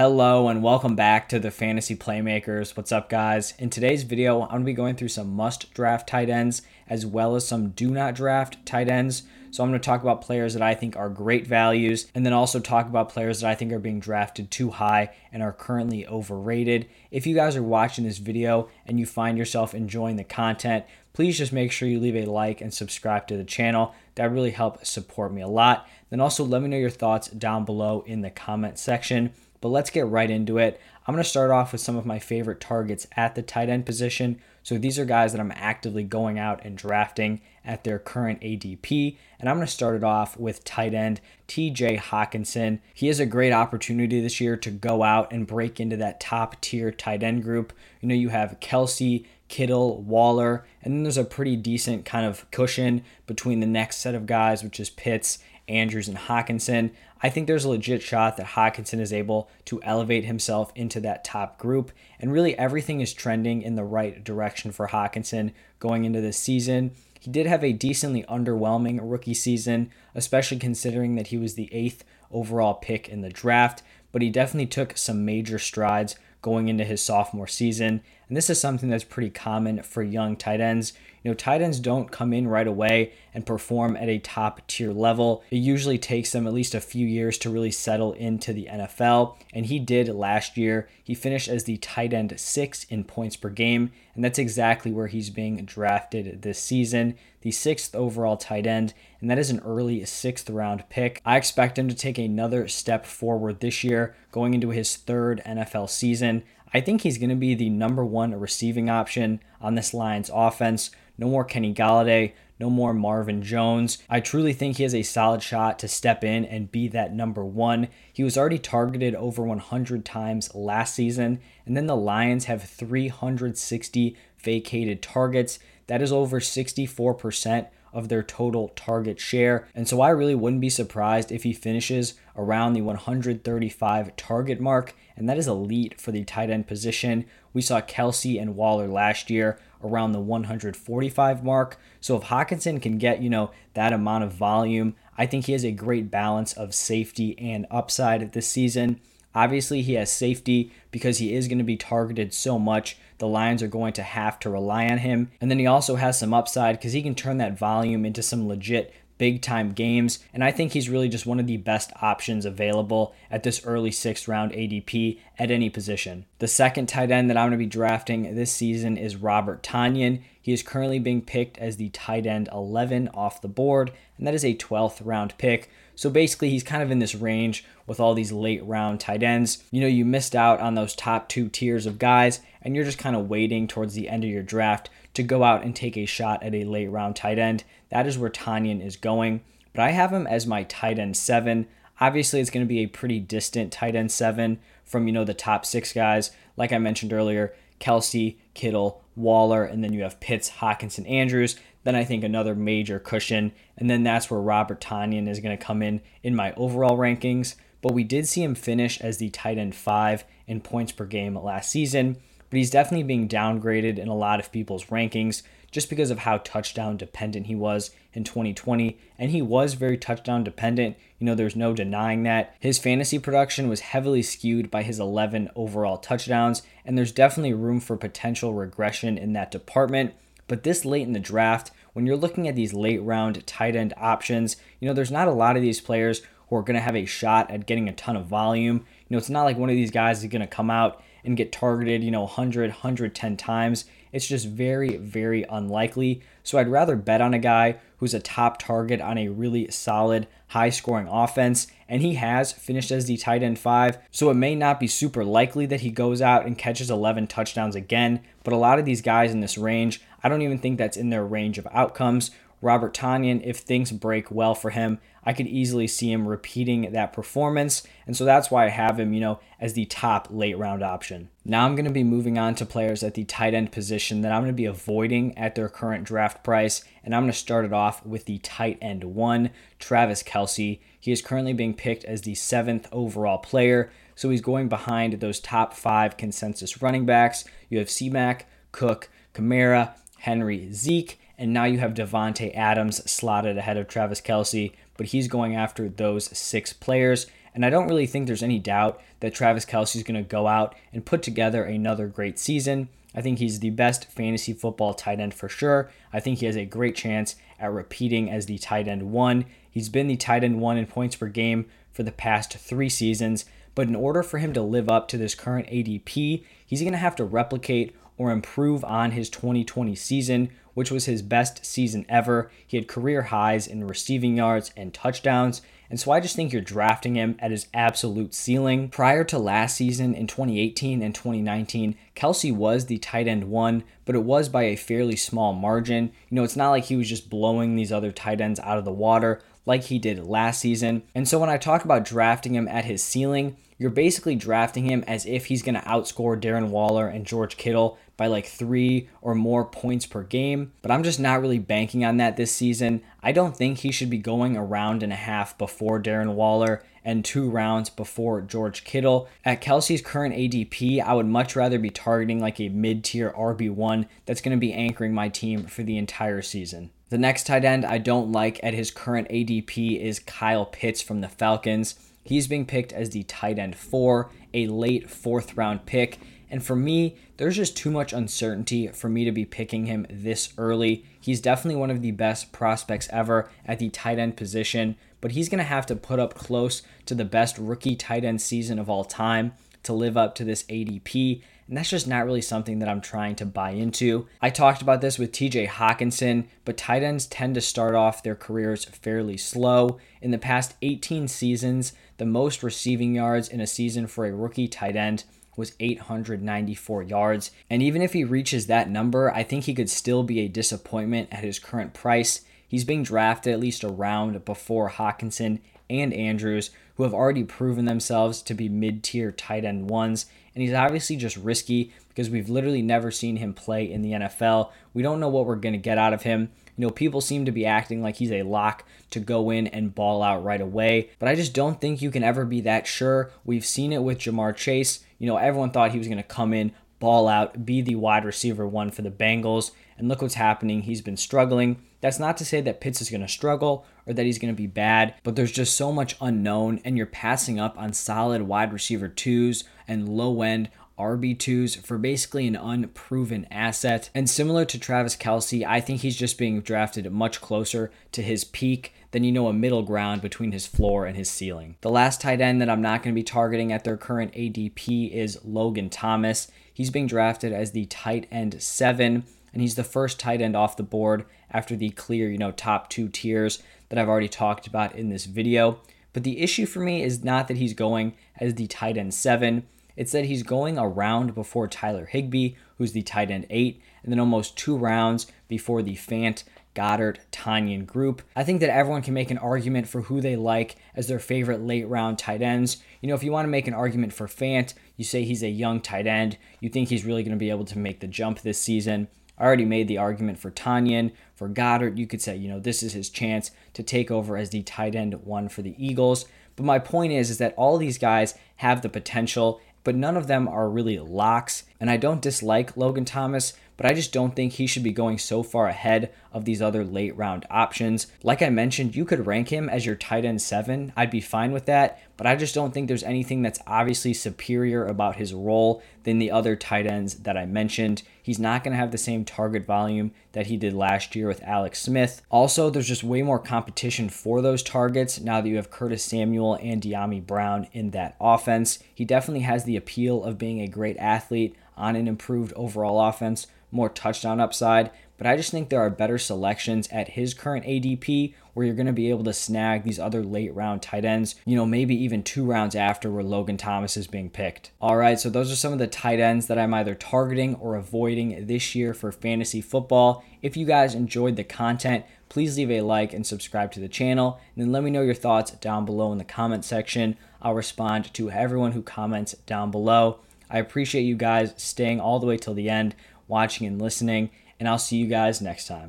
Hello and welcome back to the Fantasy Playmakers. What's up, guys? In today's video, I'm going to be going through some must draft tight ends as well as some do not draft tight ends. So, I'm going to talk about players that I think are great values and then also talk about players that I think are being drafted too high and are currently overrated. If you guys are watching this video and you find yourself enjoying the content, please just make sure you leave a like and subscribe to the channel. That really helps support me a lot. Then also let me know your thoughts down below in the comment section. But let's get right into it. I'm going to start off with some of my favorite targets at the tight end position. So these are guys that I'm actively going out and drafting at their current ADP. And I'm going to start it off with tight end TJ Hockenson. He has a great opportunity this year to go out and break into that top tier tight end group. You know, you have Kelce, Kittle, Waller, and then there's a pretty decent kind of cushion between the next set of guys, which is Pitts Andrews and Hockenson. I think there's a legit shot that Hockenson is able to elevate himself into that top group. And really, everything is trending in the right direction for Hockenson going into this season. He did have a decently underwhelming rookie season, especially considering that he was the eighth overall pick in the draft, but he definitely took some major strides going into his sophomore season. And this is something that's pretty common for young tight ends. You know, tight ends don't come in right away and perform at a top tier level. It usually takes them at least a few years to really settle into the NFL. And he did last year. He finished as the tight end six in points per game. And that's exactly where he's being drafted this season. The sixth overall tight end. And that is an early sixth round pick. I expect him to take another step forward this year, going into his third NFL season. I think he's going to be the number one receiving option on this Lions offense. No more Kenny Golladay, no more Marvin Jones. I truly think he has a solid shot to step in and be that number one. He was already targeted over 100 times last season, and then the Lions have 360 vacated targets. That is over 64% of their total target share. And so I really wouldn't be surprised if he finishes around the 135 target mark, and that is elite for the tight end position. We saw Kelce and Waller last year around the 145 mark. So if Hockenson can get, you know, that amount of volume, I think he has a great balance of safety and upside this season. Obviously, he has safety because he is going to be targeted so much. The Lions are going to have to rely on him. And then he also has some upside because he can turn that volume into some legit big time games. And I think he's really just one of the best options available at this early sixth round ADP at any position. The second tight end that I'm going to be drafting this season is Robert Tonyan. He is currently being picked as the tight end 11 off the board, and that is a 12th round pick. So basically, he's kind of in this range with all these late round tight ends. You know, you missed out on those top two tiers of guys, and you're just kind of waiting towards the end of your draft to go out and take a shot at a late round tight end. That is where Tonyan is going. But I have him as my tight end seven. Obviously, it's going to be a pretty distant tight end seven from, you know, the top six guys. Like I mentioned earlier, Kelce, Kittle, Waller, and then you have Pitts, Hockenson, Andrews. Then I think another major cushion. And then that's where Robert Tonyan is going to come in in my overall rankings. But we did see him finish as the tight end five in points per game last season but he's definitely being downgraded in a lot of people's rankings just because of how touchdown dependent he was in 2020. And he was very touchdown dependent. You know, there's no denying that. His fantasy production was heavily skewed by his 11 overall touchdowns, and there's definitely room for potential regression in that department. But this late in the draft, when you're looking at these late round tight end options, you know, there's not a lot of these players who are going to have a shot at getting a ton of volume. You know, it's not like one of these guys is going to come out and get targeted, you know, 100, 110 times. It's just very, very unlikely. So I'd rather bet on a guy who's a top target on a really solid, high scoring offense. And he has finished as the tight end five. So it may not be super likely that he goes out and catches 11 touchdowns again. But a lot of these guys in this range, I don't even think that's in their range of outcomes. Robert Tonyan, if things break well for him, I could easily see him repeating that performance. And so that's why I have him, you know, as the top late round option. Now I'm going to be moving on to players at the tight end position that I'm going to be avoiding at their current draft price. And I'm going to start it off with the tight end one, Travis Kelce. He is currently being picked as the seventh overall player. So he's going behind those top five consensus running backs. You have C-Mac, Cook, Kamara, Henry, Zeke, and now you have Davante Adams slotted ahead of Travis Kelce, but he's going after those six players. And I don't really think there's any doubt that Travis Kelce is going to go out and put together another great season. I think he's the best fantasy football tight end for sure. I think he has a great chance at repeating as the tight end one. He's been the tight end one in points per game for the past three seasons. But in order for him to live up to this current ADP, he's going to have to replicate or improve on his 2020 season, which was his best season ever. He had career highs in receiving yards and touchdowns. And so I just think you're drafting him at his absolute ceiling. Prior to last season in 2018 and 2019, Kelce was the tight end one, but it was by a fairly small margin. You know, it's not like he was just blowing these other tight ends out of the water like he did last season. And so when I talk about drafting him at his ceiling, you're basically drafting him as if he's going to outscore Darren Waller and George Kittle by like three or more points per game. But I'm just not really banking on that this season. I don't think he should be going a round and a half before Darren Waller and two rounds before George Kittle. At Kelce's current ADP, I would much rather be targeting like a mid tier RB1 that's going to be anchoring my team for the entire season. The next tight end I don't like at his current ADP is Kyle Pitts from the Falcons. He's being picked as the tight end four, a late fourth round pick. And for me, there's just too much uncertainty for me to be picking him this early. He's definitely one of the best prospects ever at the tight end position, but he's going to have to put up close to the best rookie tight end season of all time to live up to this ADP. And that's just not really something that I'm trying to buy into. I talked about this with TJ Hockenson, but tight ends tend to start off their careers fairly slow. In the past 18 seasons, the most receiving yards in a season for a rookie tight end was 894 yards. And even if he reaches that number, I think he could still be a disappointment at his current price. He's being drafted at least a round before Hockenson and Andrews, who have already proven themselves to be mid tier tight end ones. And he's obviously just risky because we've literally never seen him play in the NFL. We don't know what we're going to get out of him. You know, people seem to be acting like he's a lock to go in and ball out right away, but I just don't think you can ever be that sure. We've seen it with Ja'Marr Chase. You know, everyone thought he was going to come in, ball out, be the wide receiver one for the Bengals, and look what's happening. He's been struggling. That's not to say that Pitts is going to struggle or that he's going to be bad, but there's just so much unknown, and you're passing up on solid wide receiver twos and low end RB2s for basically an unproven asset. And similar to Travis Kelce, I think he's just being drafted much closer to his peak than you know a middle ground between his floor and his ceiling. The last tight end that I'm not going to be targeting at their current ADP is Logan Thomas. He's being drafted as the tight end seven, and he's the first tight end off the board after the clear, you know, top two tiers that I've already talked about in this video. But the issue for me is not that he's going as the tight end seven. It's that he's going around before Tyler Higbee, who's the tight end eight, and then almost two rounds before the Fant, Goedert Tonyan group. I think that everyone can make an argument for who they like as their favorite late round tight ends. You know, if you want to make an argument for Fant, you say he's a young tight end. You think he's really going to be able to make the jump this season. I already made the argument for Tonyan. For Goedert, you could say, you know, this is his chance to take over as the tight end one for the Eagles. But my point is, is that all these guys have the potential but none of them are really locks. And I don't dislike Logan Thomas, but I just don't think he should be going so far ahead of these other late round options. Like I mentioned, you could rank him as your tight end seven. I'd be fine with that, but I just don't think there's anything that's obviously superior about his role than the other tight ends that I mentioned. He's not going to have the same target volume that he did last year with Alex Smith. Also, there's just way more competition for those targets now that you have Curtis Samuel and Dyami Brown in that offense. He definitely has the appeal of being a great athlete on an improved overall offense, more touchdown upside. But I just think there are better selections at his current ADP where you're going to be able to snag these other late round tight ends, you know, maybe even two rounds after where Logan Thomas is being picked. All right, so those are some of the tight ends that I'm either targeting or avoiding this year for fantasy football. If you guys enjoyed the content, please leave a like and subscribe to the channel. And then let me know your thoughts down below in the comment section. I'll respond to everyone who comments down below. I appreciate you guys staying all the way till the end, watching and listening, and I'll see you guys next time.